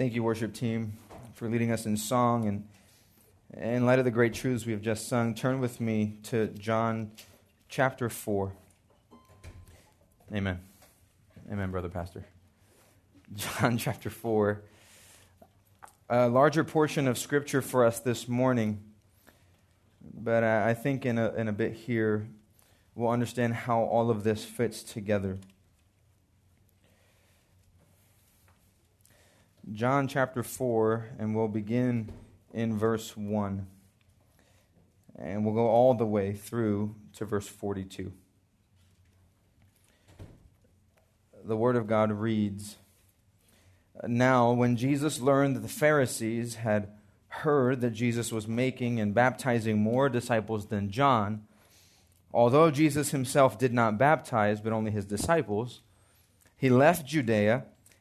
Thank you, worship team, for leading us in song. And in light of the great truths we have just sung, turn with me to John chapter 4. Amen. Amen, brother pastor. John chapter 4. A larger portion of scripture for us this morning, but I think in a, in a bit here we'll understand how all of this fits together. John chapter 4, and we'll begin in verse 1. And we'll go all the way through to verse 42. The Word of God reads Now, when Jesus learned that the Pharisees had heard that Jesus was making and baptizing more disciples than John, although Jesus himself did not baptize, but only his disciples, he left Judea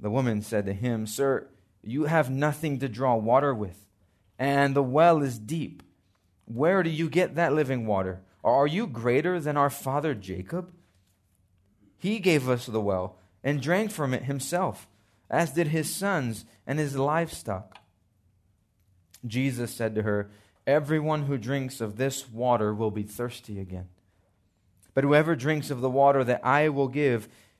The woman said to him, Sir, you have nothing to draw water with, and the well is deep. Where do you get that living water? Or are you greater than our father Jacob? He gave us the well and drank from it himself, as did his sons and his livestock. Jesus said to her, Everyone who drinks of this water will be thirsty again. But whoever drinks of the water that I will give,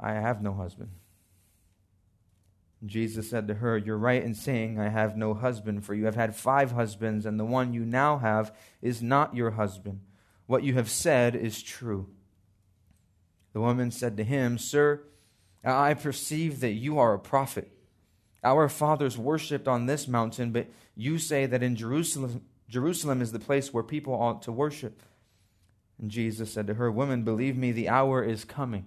I have no husband. Jesus said to her, You're right in saying, I have no husband, for you have had five husbands, and the one you now have is not your husband. What you have said is true. The woman said to him, Sir, I perceive that you are a prophet. Our fathers worshipped on this mountain, but you say that in Jerusalem, Jerusalem is the place where people ought to worship. And Jesus said to her, Woman, believe me, the hour is coming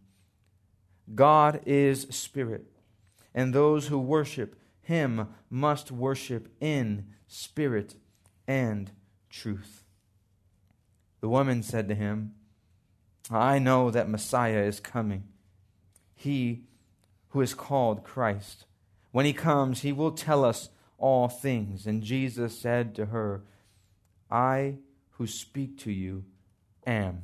God is spirit, and those who worship him must worship in spirit and truth. The woman said to him, I know that Messiah is coming, he who is called Christ. When he comes, he will tell us all things. And Jesus said to her, I who speak to you am.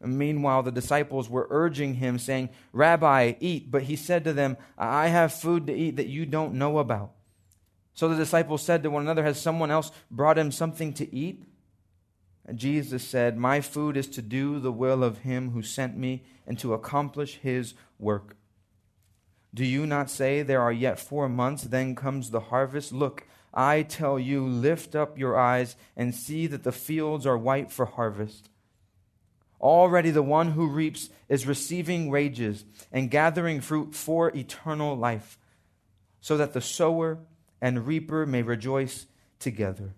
Meanwhile, the disciples were urging him, saying, Rabbi, eat. But he said to them, I have food to eat that you don't know about. So the disciples said to one another, Has someone else brought him something to eat? Jesus said, My food is to do the will of him who sent me and to accomplish his work. Do you not say, There are yet four months, then comes the harvest? Look, I tell you, lift up your eyes and see that the fields are white for harvest. Already the one who reaps is receiving wages and gathering fruit for eternal life, so that the sower and reaper may rejoice together.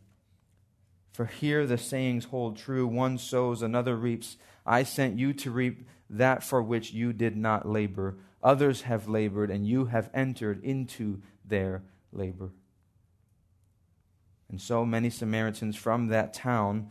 For here the sayings hold true one sows, another reaps. I sent you to reap that for which you did not labor. Others have labored, and you have entered into their labor. And so many Samaritans from that town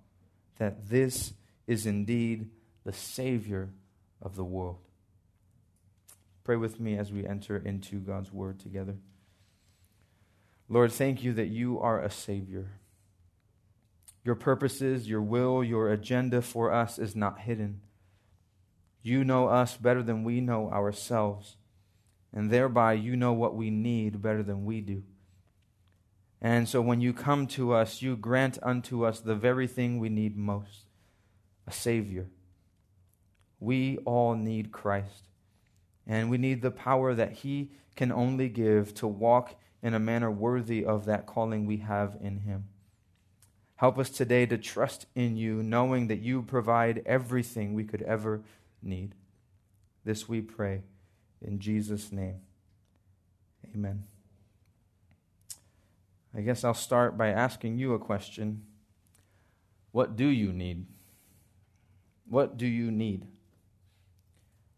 that this is indeed the Savior of the world. Pray with me as we enter into God's word together. Lord, thank you that you are a Savior. Your purposes, your will, your agenda for us is not hidden. You know us better than we know ourselves, and thereby you know what we need better than we do. And so when you come to us, you grant unto us the very thing we need most a Savior. We all need Christ, and we need the power that He can only give to walk in a manner worthy of that calling we have in Him. Help us today to trust in you, knowing that you provide everything we could ever need. This we pray in Jesus' name. Amen. I guess I'll start by asking you a question. What do you need? What do you need?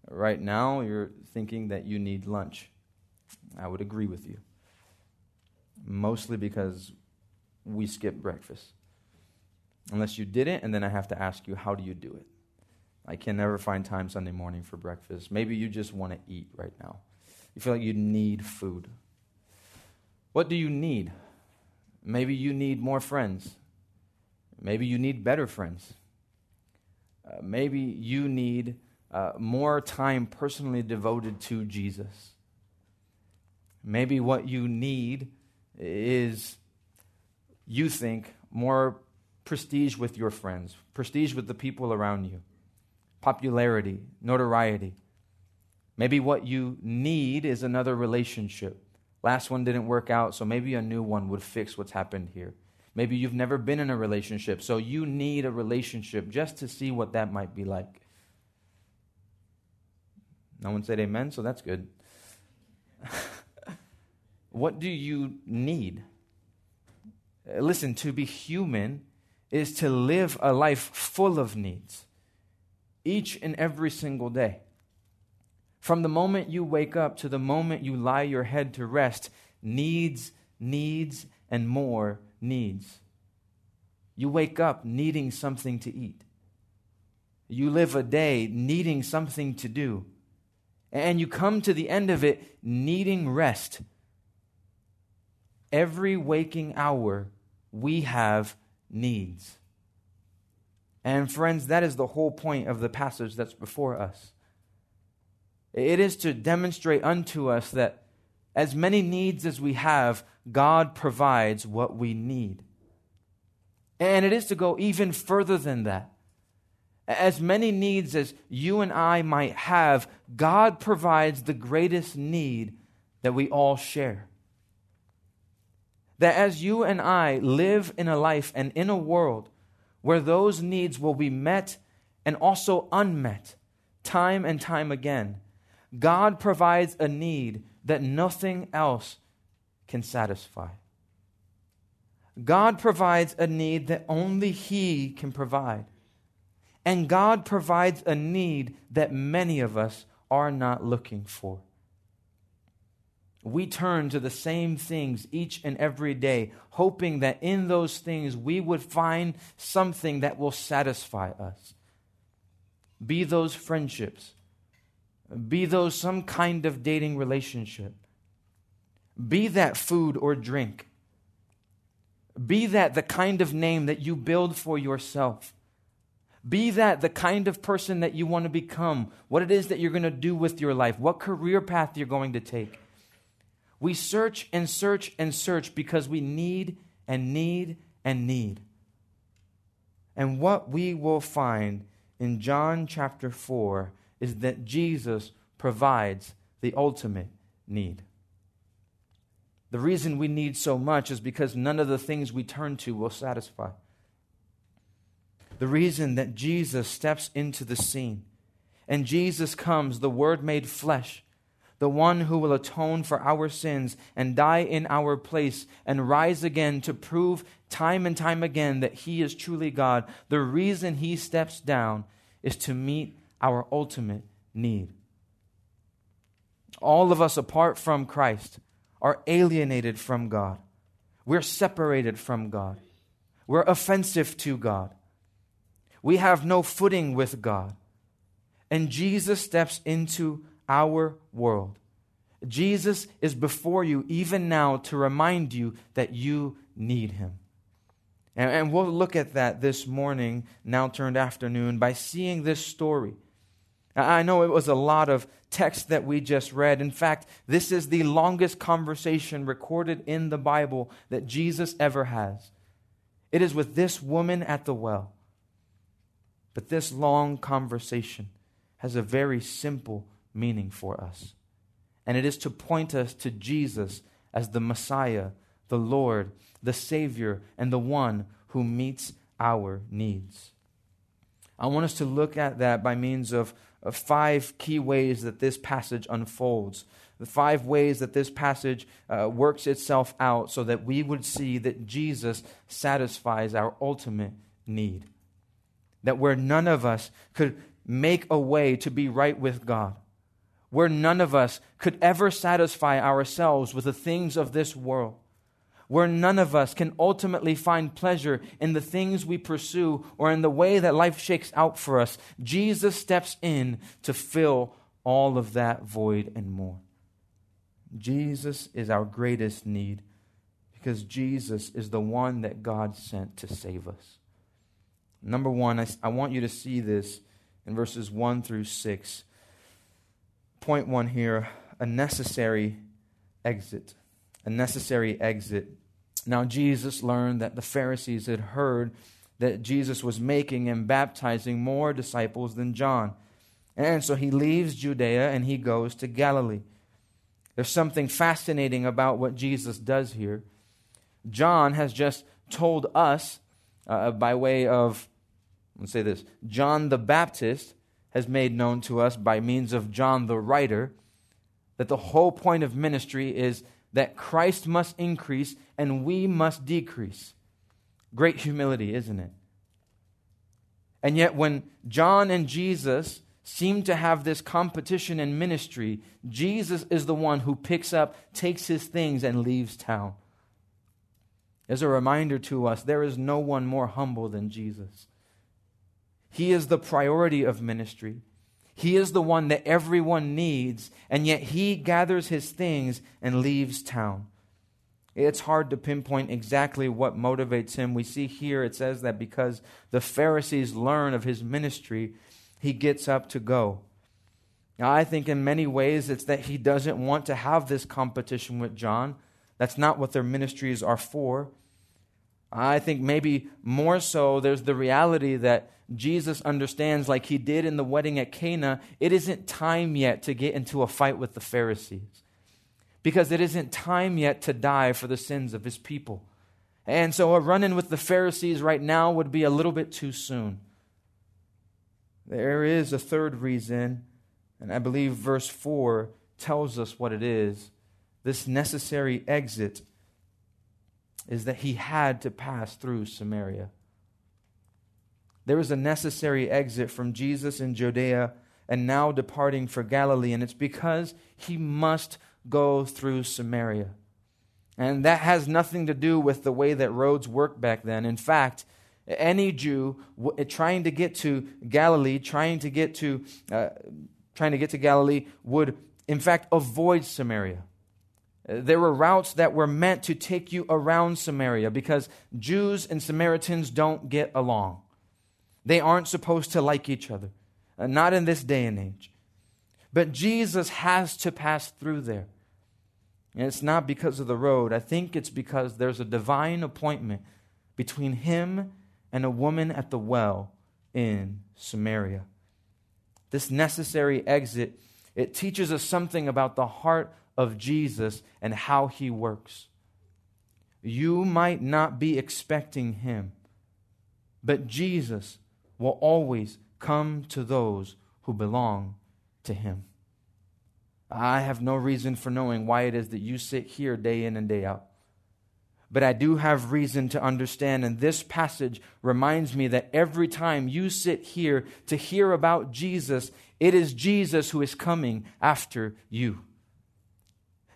Right now, you're thinking that you need lunch. I would agree with you mostly because we skip breakfast. Unless you didn't, and then I have to ask you, how do you do it? I can never find time Sunday morning for breakfast. Maybe you just want to eat right now. You feel like you need food. What do you need? Maybe you need more friends. Maybe you need better friends. Uh, maybe you need uh, more time personally devoted to Jesus. Maybe what you need is, you think, more prestige with your friends, prestige with the people around you, popularity, notoriety. Maybe what you need is another relationship. Last one didn't work out, so maybe a new one would fix what's happened here. Maybe you've never been in a relationship, so you need a relationship just to see what that might be like. No one said amen, so that's good. What do you need? Uh, listen, to be human is to live a life full of needs, each and every single day. From the moment you wake up to the moment you lie your head to rest, needs, needs, and more needs. You wake up needing something to eat. You live a day needing something to do. And you come to the end of it needing rest every waking hour, we have needs. And friends, that is the whole point of the passage that's before us. It is to demonstrate unto us that as many needs as we have, God provides what we need. And it is to go even further than that. As many needs as you and I might have, God provides the greatest need that we all share. That as you and I live in a life and in a world where those needs will be met and also unmet time and time again, God provides a need that nothing else can satisfy. God provides a need that only He can provide. And God provides a need that many of us are not looking for. we turn to the same things each and every day, hoping that in those things we would find something that will satisfy us. Be those friendships, be those some kind of dating relationship, be that food or drink, be that the kind of name that you build for yourself. Be that the kind of person that you want to become, what it is that you're going to do with your life, what career path you're going to take. We search and search and search because we need and need and need. And what we will find in John chapter 4 is that Jesus provides the ultimate need. The reason we need so much is because none of the things we turn to will satisfy. The reason that Jesus steps into the scene and Jesus comes, the Word made flesh, the one who will atone for our sins and die in our place and rise again to prove time and time again that he is truly God, the reason he steps down is to meet our ultimate need. All of us, apart from Christ, are alienated from God. We're separated from God. We're offensive to God. We have no footing with God. And Jesus steps into our world. Jesus is before you even now to remind you that you need him. And, and, we'll look at that this morning, now turned afternoon, by seeing this story. I know it was a lot of text that we just read. In fact, this is the longest conversation recorded in the Bible that Jesus ever has. It is with this woman at the well. But this long conversation has a very simple meaning for us. And it is to point us to Jesus as the Messiah, the Lord, the Savior, and the one who meets our needs. I want us to look at that by means of, of five key ways that this passage unfolds. The five ways that this passage uh, works itself out so that we would see that Jesus satisfies our ultimate need. That where none of us could make a way to be right with God, where none of us could ever satisfy ourselves with the things of this world, where none of us can ultimately find pleasure in the things we pursue or in the way that life shakes out for us, Jesus steps in to fill all of that void and more. Jesus is our greatest need because Jesus is the one that God sent to save us. Number one, I, I want you to see this in verses 1 through 6. Point one here a necessary exit. A necessary exit. Now, Jesus learned that the Pharisees had heard that Jesus was making and baptizing more disciples than John. And so he leaves Judea and he goes to Galilee. There's something fascinating about what Jesus does here. John has just told us, uh, by way of, let's say this, John the Baptist has made known to us by means of John the writer that the whole point of ministry is that Christ must increase and we must decrease. Great humility, isn't it? And yet, when John and Jesus seem to have this competition in ministry, Jesus is the one who picks up, takes his things, and leaves town. As a reminder to us, there is no one more humble than Jesus. He is the priority of ministry. He is the one that everyone needs, and yet he gathers his things and leaves town. It's hard to pinpoint exactly what motivates him. We see here it says that because the Pharisees learn of his ministry, he gets up to go. Now, I think in many ways it's that he doesn't want to have this competition with John. That's not what their ministries are for. I think maybe more so, there's the reality that Jesus understands, like he did in the wedding at Cana, it isn't time yet to get into a fight with the Pharisees. Because it isn't time yet to die for the sins of his people. And so a run in with the Pharisees right now would be a little bit too soon. There is a third reason, and I believe verse 4 tells us what it is. This necessary exit is that he had to pass through Samaria. There was a necessary exit from Jesus in Judea and now departing for Galilee, and it's because he must go through Samaria. And that has nothing to do with the way that roads worked back then. In fact, any Jew trying to get to Galilee, trying to get to, uh, trying to get to Galilee, would in fact avoid Samaria. There were routes that were meant to take you around Samaria because Jews and Samaritans don't get along. They aren't supposed to like each other, uh, not in this day and age. But Jesus has to pass through there. And it's not because of the road. I think it's because there's a divine appointment between him and a woman at the well in Samaria. This necessary exit, it teaches us something about the heart of Jesus and how he works. You might not be expecting him, but Jesus will always come to those who belong to him. I have no reason for knowing why it is that you sit here day in and day out. But I do have reason to understand, and this passage reminds me that every time you sit here to hear about Jesus, it is Jesus who is coming after you.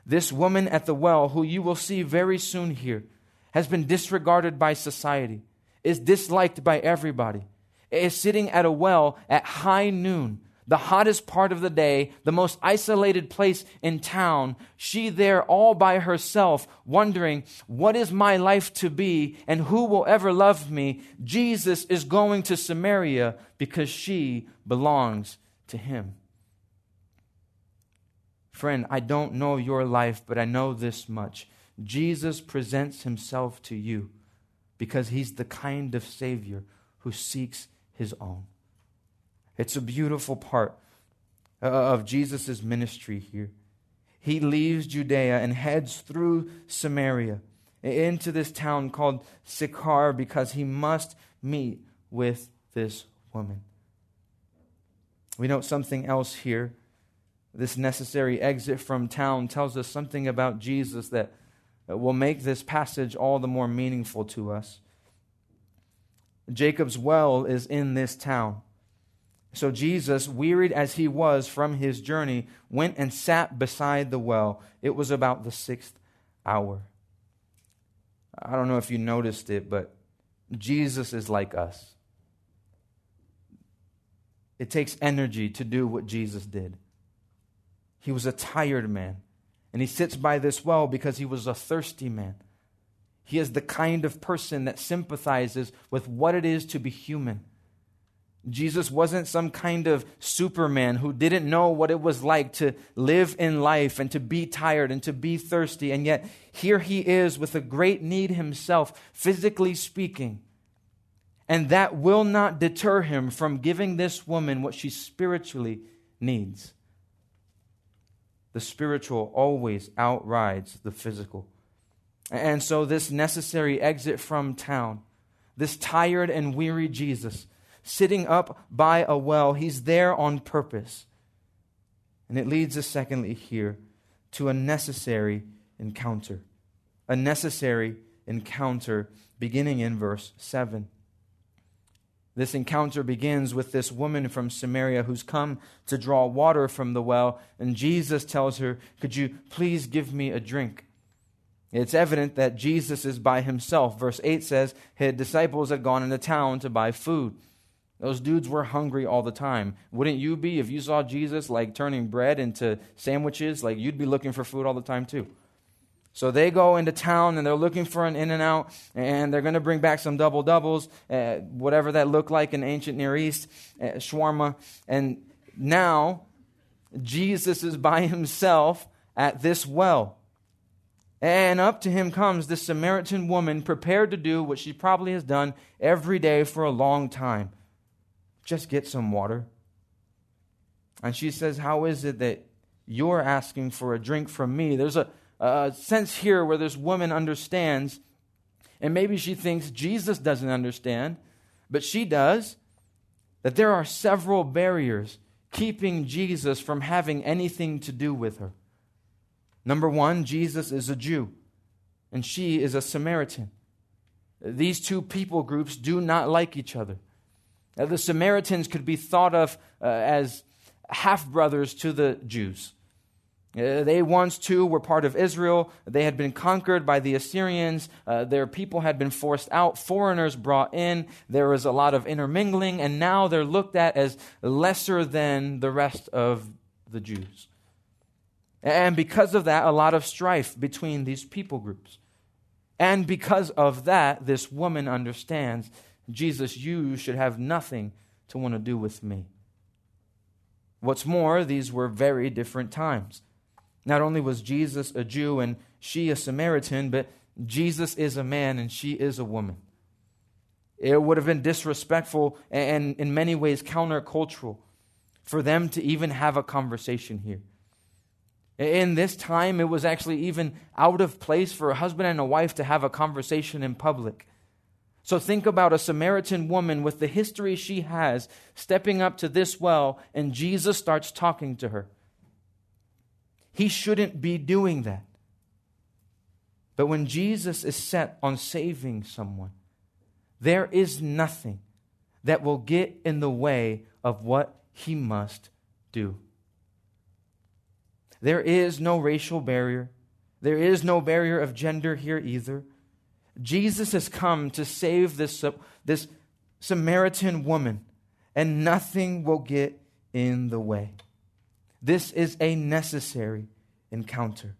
This woman at the well, who you will see very soon here, has been disregarded by society, is disliked by everybody, is sitting at a well at high noon, the hottest part of the day, the most isolated place in town, she there all by herself, wondering, what is my life to be and who will ever love me? Jesus is going to Samaria because she belongs to him. Friend, I don't know your life, but I know this much. Jesus presents himself to you because he's the kind of Savior who seeks his own. It's a beautiful part of Jesus' ministry here. He leaves Judea and heads through Samaria into this town called Sychar because he must meet with this woman. We note something else here this necessary exit from town tells us something about Jesus that will make this passage all the more meaningful to us. Jacob's well is in this town. So Jesus, wearied as he was from his journey, went and sat beside the well. It was about the sixth hour. I don't know if you noticed it, but Jesus is like us. It takes energy to do what Jesus did. He was a tired man. And he sits by this well because he was a thirsty man. He is the kind of person that sympathizes with what it is to be human. Jesus wasn't some kind of superman who didn't know what it was like to live in life and to be tired and to be thirsty. And yet, here he is with a great need himself, physically speaking. And that will not deter him from giving this woman what she spiritually needs the spiritual always outrides the physical. And so, this necessary exit from town, this tired and weary Jesus, sitting up by a well, he's there on purpose. And it leads us, secondly, here to a necessary encounter. A necessary encounter beginning in verse 7. This encounter begins with this woman from Samaria who's come to draw water from the well, and Jesus tells her, Could you please give me a drink? It's evident that Jesus is by himself. Verse 8 says his disciples had gone into town to buy food. Those dudes were hungry all the time. Wouldn't you be if you saw Jesus like turning bread into sandwiches? Like you'd be looking for food all the time too. So they go into town and they're looking for an In-N-Out, and they're going to bring back some double doubles, uh, whatever that looked like in ancient Near East, uh, shawarma. And now Jesus is by himself at this well. And up to him comes this Samaritan woman prepared to do what she probably has done every day for a long time just get some water. And she says, How is it that you're asking for a drink from me? There's a a sense here where this woman understands, and maybe she thinks Jesus doesn't understand, but she does, that there are several barriers keeping Jesus from having anything to do with her. Number one, Jesus is a Jew, and she is a Samaritan. These two people groups do not like each other. The Samaritans could be thought of uh, as half brothers to the Jews. Uh, they once too were part of Israel. They had been conquered by the Assyrians. Uh, their people had been forced out, foreigners brought in. There was a lot of intermingling, and now they're looked at as lesser than the rest of the Jews. And because of that, a lot of strife between these people groups. And because of that, this woman understands Jesus, you should have nothing to want to do with me. What's more, these were very different times. Not only was Jesus a Jew and she a Samaritan, but Jesus is a man and she is a woman. It would have been disrespectful and in many ways countercultural for them to even have a conversation here. In this time, it was actually even out of place for a husband and a wife to have a conversation in public. So think about a Samaritan woman with the history she has stepping up to this well, and Jesus starts talking to her. He shouldn't be doing that. But when Jesus is set on saving someone, there is nothing that will get in the way of what he must do. There is no racial barrier. There is no barrier of gender here either. Jesus has come to save this, uh, this Samaritan woman, and nothing will get in the way. This is a necessary encounter.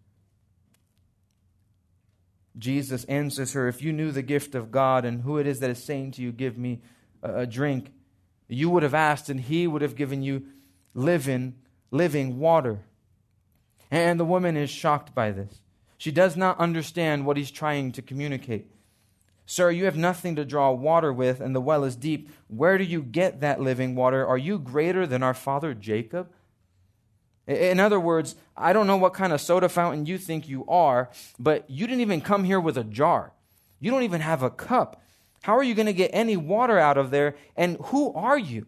Jesus answers her, If you knew the gift of God and who it is that is saying to you, Give me a drink, you would have asked, and he would have given you living, living water. And the woman is shocked by this. She does not understand what he's trying to communicate. Sir, you have nothing to draw water with, and the well is deep. Where do you get that living water? Are you greater than our father Jacob? In other words, I don't know what kind of soda fountain you think you are, but you didn't even come here with a jar. You don't even have a cup. How are you going to get any water out of there? And who are you?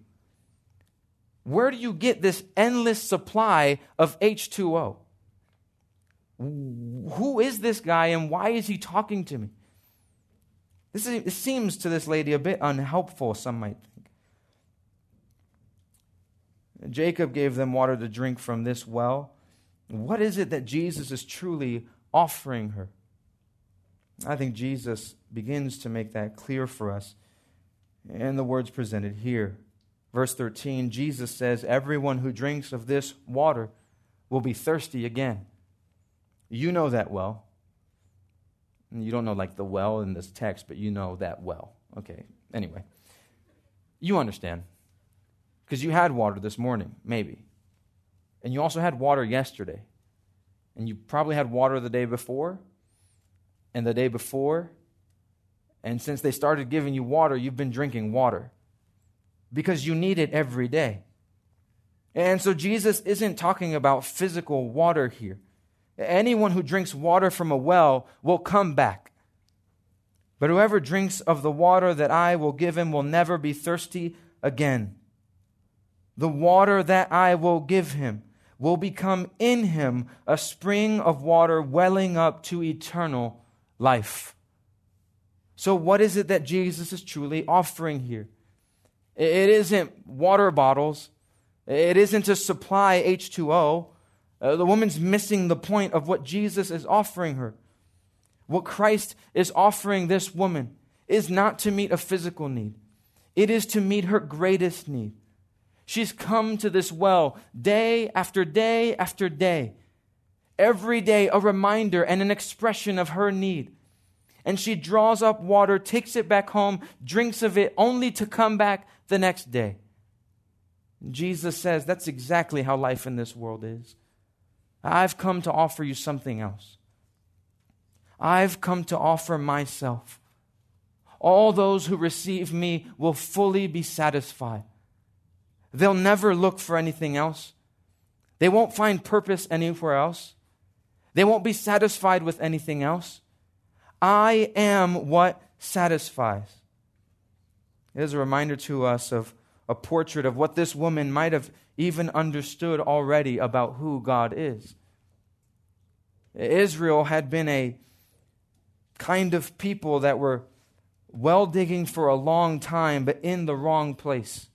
Where do you get this endless supply of H2O? Who is this guy and why is he talking to me? This, is, this seems to this lady a bit unhelpful, some might think. Jacob gave them water to drink from this well. What is it that Jesus is truly offering her? I think Jesus begins to make that clear for us in the words presented here. Verse 13, Jesus says, Everyone who drinks of this water will be thirsty again. You know that well. You don't know like the well in this text, but you know that well. Okay, anyway. You understand. Because you had water this morning, maybe. And you also had water yesterday. And you probably had water the day before, and the day before. And since they started giving you water, you've been drinking water because you need it every day. And so Jesus isn't talking about physical water here. Anyone who drinks water from a well will come back. But whoever drinks of the water that I will give him will never be thirsty again. The water that I will give him will become in him a spring of water welling up to eternal life. So, what is it that Jesus is truly offering here? It isn't water bottles, it isn't to supply H2O. Uh, the woman's missing the point of what Jesus is offering her. What Christ is offering this woman is not to meet a physical need, it is to meet her greatest need. She's come to this well day after day after day. Every day, a reminder and an expression of her need. And she draws up water, takes it back home, drinks of it, only to come back the next day. Jesus says that's exactly how life in this world is. I've come to offer you something else. I've come to offer myself. All those who receive me will fully be satisfied. They'll never look for anything else. They won't find purpose anywhere else. They won't be satisfied with anything else. I am what satisfies. It is a reminder to us of a portrait of what this woman might have even understood already about who God is. Israel had been a kind of people that were well digging for a long time, but in the wrong place.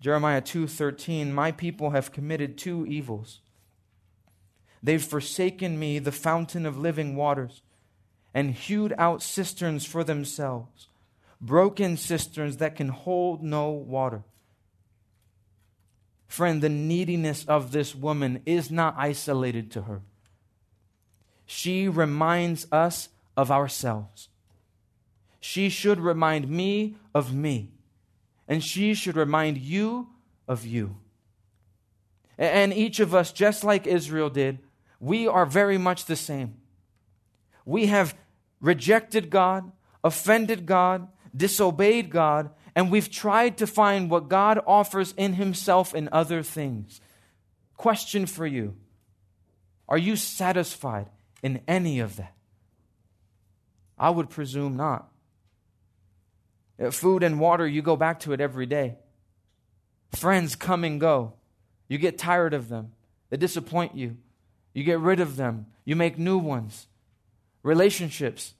Jeremiah 2:13 My people have committed two evils. They've forsaken me, the fountain of living waters, and hewed out cisterns for themselves, broken cisterns that can hold no water. Friend, the neediness of this woman is not isolated to her. She reminds us of ourselves. She should remind me of me. And she should remind you of you. And each of us, just like Israel did, we are very much the same. We have rejected God, offended God, disobeyed God, and we've tried to find what God offers in Himself in other things. Question for you Are you satisfied in any of that? I would presume not. Food and water, you go back to it every day. Friends come and go. You get tired of them, they disappoint you. You get rid of them, you make new ones. Relationships,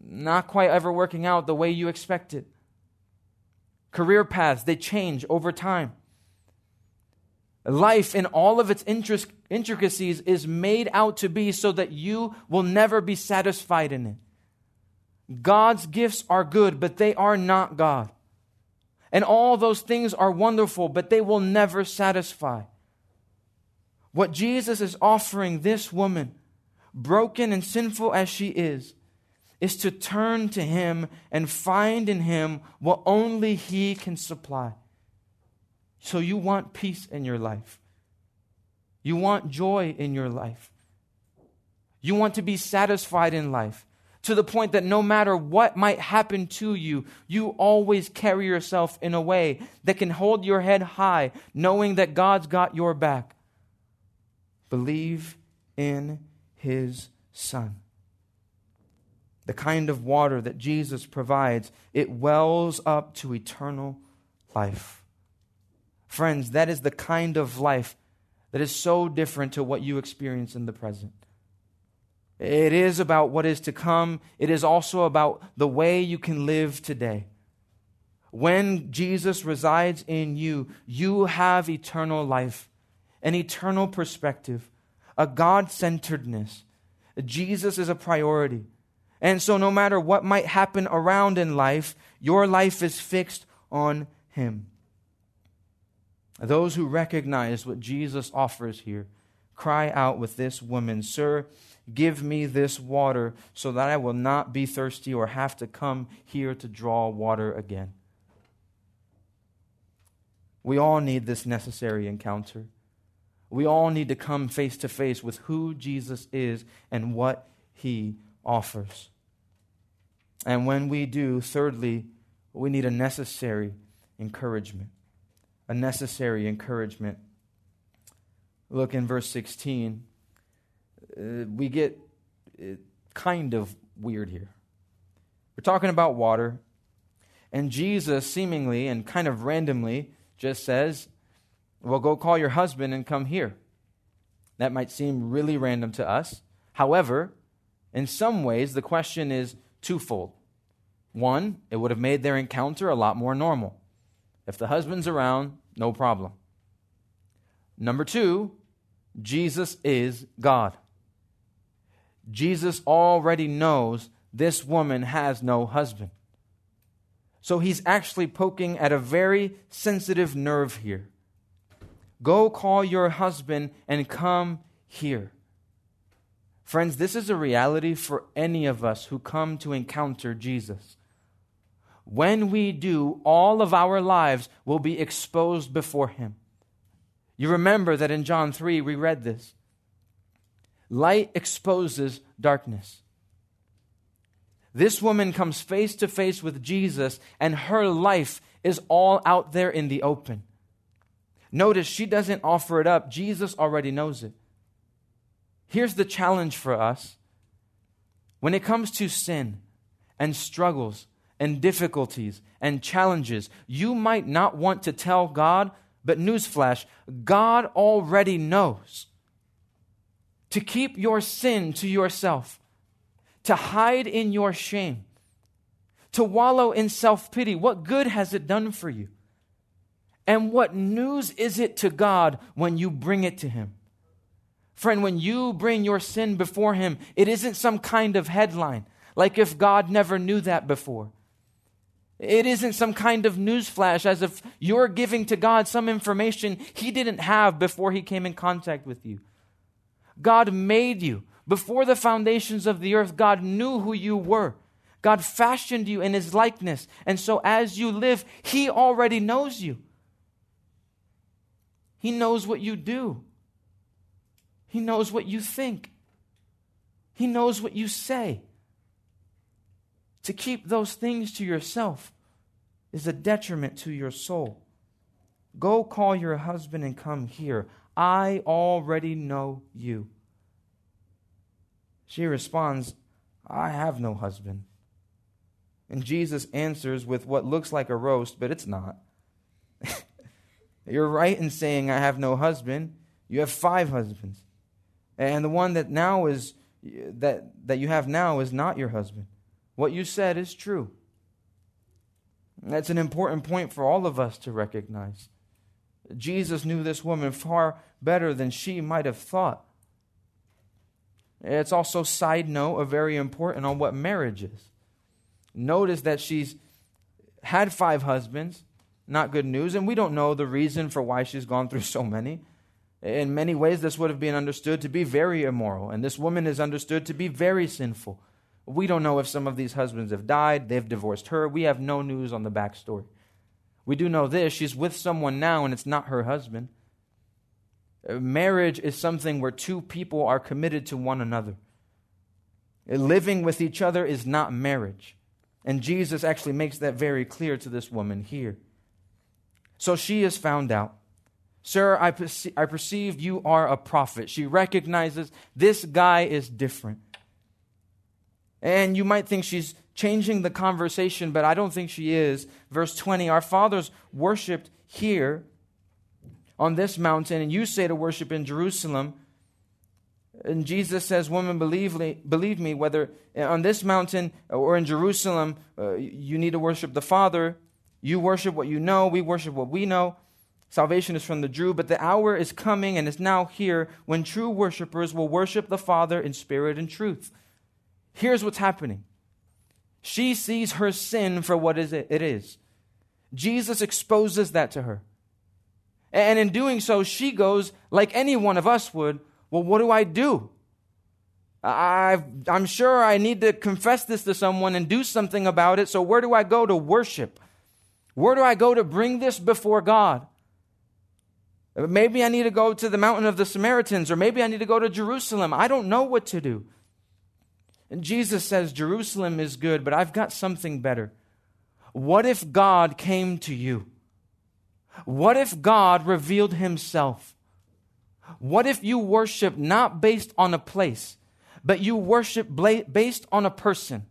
not quite ever working out the way you expected. Career paths, they change over time. Life in all of its intricacies is made out to be so that you will never be satisfied in it. God's gifts are good, but they are not God. And all those things are wonderful, but they will never satisfy. What Jesus is offering this woman, broken and sinful as she is, is to turn to Him and find in Him what only He can supply. So you want peace in your life. You want joy in your life. You want to be satisfied in life to the point that no matter what might happen to you, you always carry yourself in a way that can hold your head high, knowing that God's got your back. Believe in His Son. The kind of water that Jesus provides, it wells up to eternal life. Friends, that is the kind of life that is so different to what you experience in the present. It is about what is to come. It is also about the way you can live today. When Jesus resides in you, you have eternal life, an eternal perspective, a God centeredness. Jesus is a priority. And so, no matter what might happen around in life, your life is fixed on Him. Those who recognize what Jesus offers here cry out with this woman, Sir, Give me this water so that I will not be thirsty or have to come here to draw water again. We all need this necessary encounter. We all need to come face to face with who Jesus is and what he offers. And when we do, thirdly, we need a necessary encouragement. A necessary encouragement. Look in verse 16 uh, we get uh, kind of weird here. We're talking about water, and Jesus seemingly and kind of randomly just says, Well, go call your husband and come here. That might seem really random to us. However, in some ways, the question is twofold. One, it would have made their encounter a lot more normal. If the husband's around, no problem. Number two, Jesus is God. Jesus already knows this woman has no husband. So he's actually poking at a very sensitive nerve here. Go call your husband and come here. Friends, this is a reality for any of us who come to encounter Jesus. When we do, all of our lives will be exposed before him. You remember that in John 3 we read this. Light exposes darkness. This woman comes face to face with Jesus, and her life is all out there in the open. Notice she doesn't offer it up, Jesus already knows it. Here's the challenge for us when it comes to sin and struggles and difficulties and challenges, you might not want to tell God, but newsflash, God already knows to keep your sin to yourself, to hide in your shame, to wallow in self pity. What good has it done for you? And what news is it to God when you bring it to Him? Friend, when you bring your sin before Him, it isn't some kind of headline, like if God never knew that before. It isn't some kind of newsflash as if you're giving to God some information He didn't have before He came in contact with you. God made you. Before the foundations of the earth, God knew who you were. God fashioned you in His likeness. And so as you live, He already knows you. He knows what you do. He knows what you think. He knows what you say. To keep those things to yourself is a detriment to your soul. Go call your husband and come here. I already know you. She responds, I have no husband. And Jesus answers with what looks like a roast, but it's not. You're right in saying, I have no husband. You have five husbands. And the one that now is that, that you have now is not your husband. What you said is true. That's an important point for all of us to recognize. Jesus knew this woman far better than she might have thought. It's also, side note, a very important on what marriage is. Notice that she's had five husbands, not good news, and we don't know the reason for why she's gone through so many. In many ways, this would have been understood to be very immoral, and this woman is understood to be very sinful. We don't know if some of these husbands have died, they've divorced her. We have no news on the backstory. We do know this she's with someone now, and it's not her husband. Uh, marriage is something where two people are committed to one another. Uh, living with each other is not marriage. And Jesus actually makes that very clear to this woman here. So she is found out. Sir, I, perce- I perceive you are a prophet. She recognizes this guy is different. And you might think she's changing the conversation, but I don't think she is. Verse 20 Our fathers worshiped here on this mountain, and you say to worship in Jerusalem. And Jesus says, Woman, believe me, believe me whether on this mountain or in Jerusalem, uh, you need to worship the Father. You worship what you know, we worship what we know. Salvation is from the Jew, but the hour is coming and is now here when true worshipers will worship the Father in spirit and truth. Here's what's happening she sees her sin for what it is. Jesus exposes that to her. And in doing so, she goes, like any one of us would, Well, what do I do? i am sure I need to confess this to someone and do something about it. So, where do I go to worship? Where do I go to bring this before God? Maybe I need to go to the mountain of the Samaritans, or maybe I need to go to Jerusalem. I don't know what to do. And Jesus says, Jerusalem is good, but I've got something better. What if God came to you? What if God revealed himself? What if you worship not based on a place, but you worship based on a person?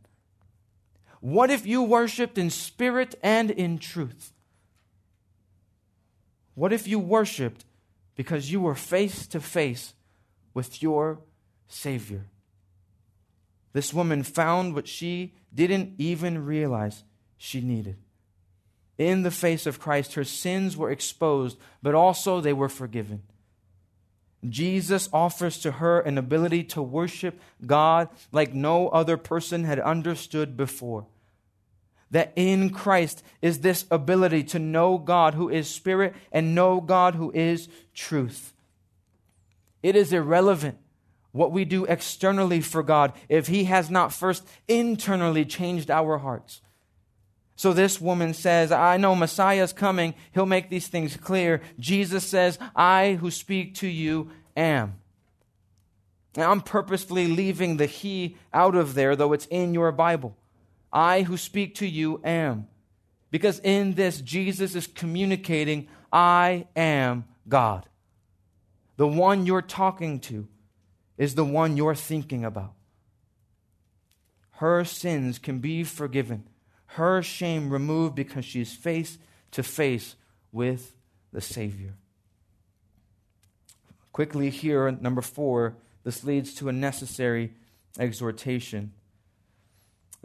What if you worshiped in spirit and in truth? What if you worshiped because you were face to face with your Savior? This woman found what she didn't even realize she needed. In the face of Christ, her sins were exposed, but also they were forgiven. Jesus offers to her an ability to worship God like no other person had understood before that in Christ is this ability to know God who is spirit and know God who is truth. It is irrelevant what we do externally for God if He has not first internally changed our hearts. So this woman says, I know Messiah is coming. He'll make these things clear. Jesus says, I who speak to you am. Now, I'm purposefully leaving the he out of there, though it's in your Bible. I who speak to you am. Because in this, Jesus is communicating, I am God. The one you're talking to is the one you're thinking about. Her sins can be forgiven, her shame removed because she's face to face with the Savior. Quickly, here, number four, this leads to a necessary exhortation.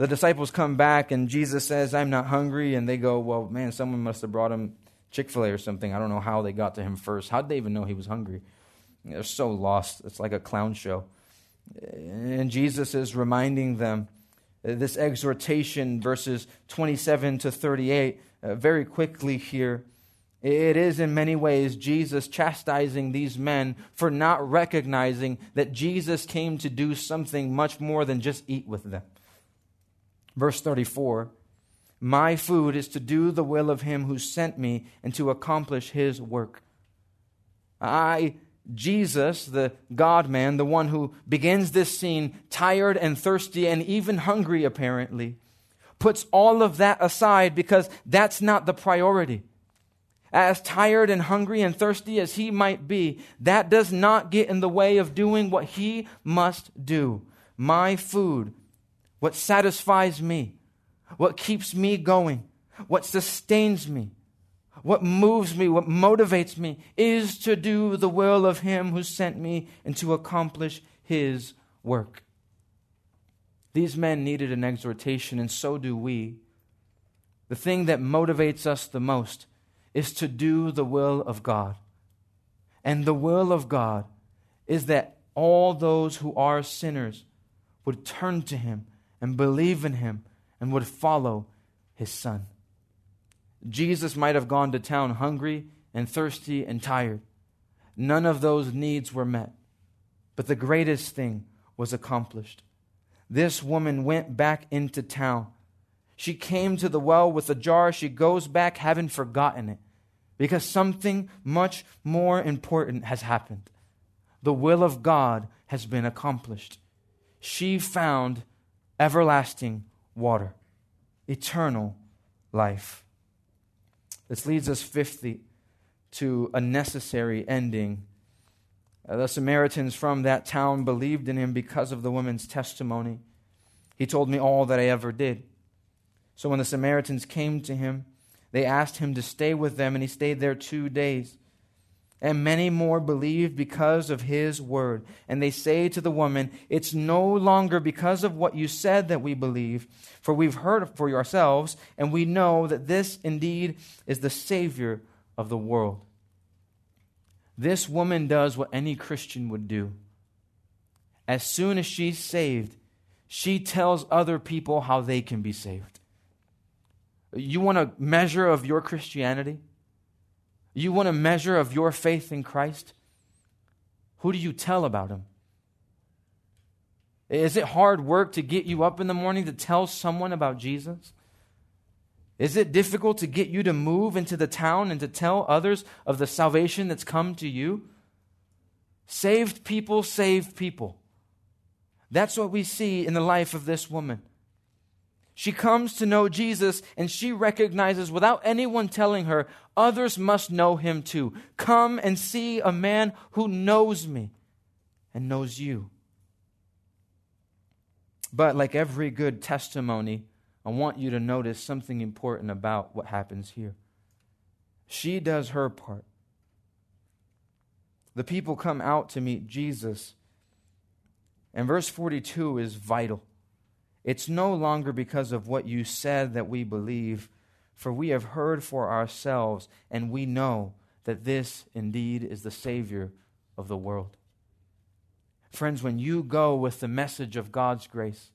The disciples come back and Jesus says, I'm not hungry. And they go, Well, man, someone must have brought him Chick fil A or something. I don't know how they got to him first. How'd they even know he was hungry? They're so lost. It's like a clown show. And Jesus is reminding them uh, this exhortation, verses 27 to 38, uh, very quickly here. It is in many ways Jesus chastising these men for not recognizing that Jesus came to do something much more than just eat with them. Verse 34 My food is to do the will of him who sent me and to accomplish his work. I Jesus, the God man, the one who begins this scene tired and thirsty and even hungry, apparently, puts all of that aside because that's not the priority. As tired and hungry and thirsty as he might be, that does not get in the way of doing what he must do. My food, what satisfies me, what keeps me going, what sustains me, what moves me, what motivates me, is to do the will of Him who sent me and to accomplish His work. These men needed an exhortation, and so do we. The thing that motivates us the most is to do the will of God. And the will of God is that all those who are sinners would turn to Him and believe in Him and would follow His Son. Jesus might have gone to town hungry and thirsty and tired. None of those needs were met. But the greatest thing was accomplished. This woman went back into town. She came to the well with a jar. She goes back having forgotten it because something much more important has happened. The will of God has been accomplished. She found everlasting water, eternal life. This leads us, fifthly, to a necessary ending. Uh, the Samaritans from that town believed in him because of the woman's testimony. He told me all that I ever did. So when the Samaritans came to him, they asked him to stay with them, and he stayed there two days. And many more believed because of his word. And they say to the woman, It's no longer because of what you said that we believe, for we've heard for ourselves, and we know that this indeed is the Savior of the world. This woman does what any Christian would do. As soon as she's saved, she tells other people how they can be saved. You want a measure of your Christianity? You want a measure of your faith in Christ? Who do you tell about him? Is it hard work to get you up in the morning to tell someone about Jesus? Is it difficult to get you to move into the town and to tell others of the salvation that's come to you? Saved people save people. That's what we see in the life of this woman. She comes to know Jesus and she recognizes without anyone telling her, others must know him too. Come and see a man who knows me and knows you. But like every good testimony, I want you to notice something important about what happens here. She does her part. The people come out to meet Jesus. And verse 42 is vital. It's no longer because of what you said that we believe, for we have heard for ourselves, and we know that this indeed is the Savior of the world. Friends, when you go with the message of God's grace,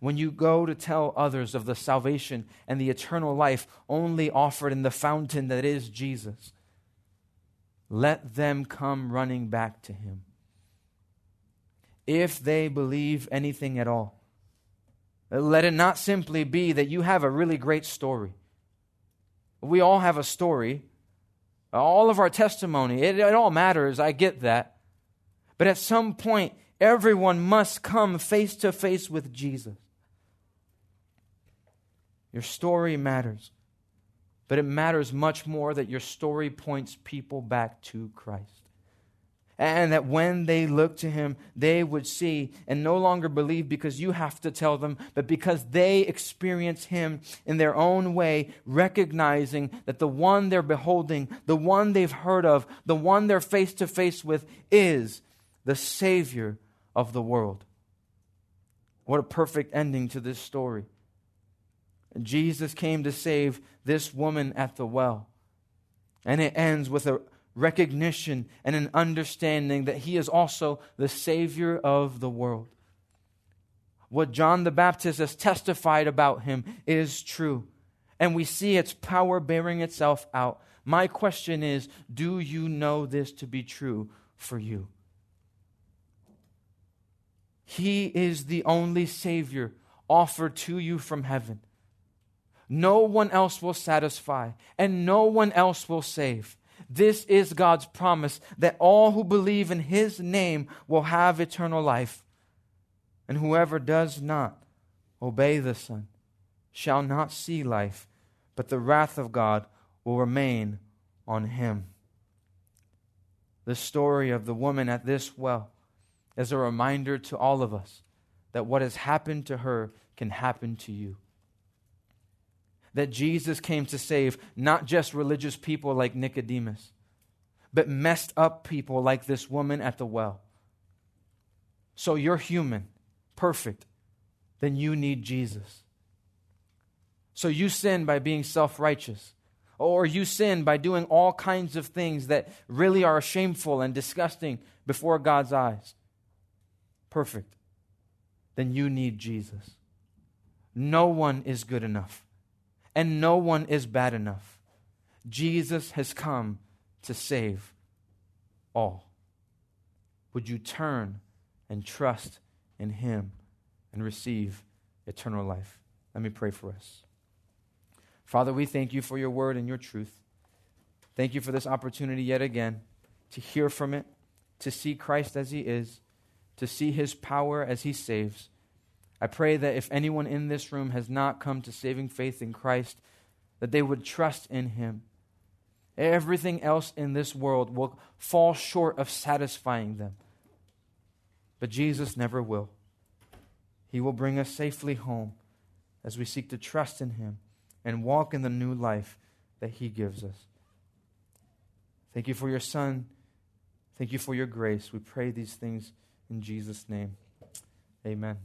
when you go to tell others of the salvation and the eternal life only offered in the fountain that is Jesus, let them come running back to Him. If they believe anything at all, let it not simply be that you have a really great story. We all have a story. All of our testimony, it, it all matters. I get that. But at some point, everyone must come face to face with Jesus. Your story matters. But it matters much more that your story points people back to Christ and that when they look to him, they would see and no longer believe because you have to tell them, but because they experience him in their own way, recognizing that the one they're beholding, the one they've heard of, the one they're face to face with is the Savior of the world. What a perfect ending to this story. Jesus came to save this woman at the well. And it ends with a recognition and an understanding that he is also the Savior of the world. What John the Baptist has testified about him is true, and we see its power bearing itself out. My question is do you know this to be true for you? He is the only Savior offered to you from heaven. No one else will satisfy, and no one else will save. This is God's promise that all who believe in His name will have eternal life. And whoever does not obey the Son shall not see life, but the wrath of God will remain on him. The story of the woman at this well is a reminder to all of us that what has happened to her can happen to you that Jesus came to save not just religious people like Nicodemus, but messed up people like this woman at the well. So you're human, perfect, then you need Jesus. So you sin by being self righteous, or you sin by doing all kinds of things that really are shameful and disgusting before God's eyes. Perfect. Then you need Jesus. No one is good enough and no one is bad enough. Jesus has come to save all. Would you turn and trust in him and receive eternal life? Let me pray for us. Father, we thank you for your word and your truth. Thank you for this opportunity yet again to hear from it, to see Christ as he is, to see his power as he saves I pray that if anyone in this room has not come to saving faith in Christ, that they would trust in him. Everything else in this world will fall short of satisfying them. But Jesus never will. He will bring us safely home as we seek to trust in him and walk in the new life that he gives us. Thank you for your Son. Thank you for your grace. We pray these things in Jesus' name. Amen.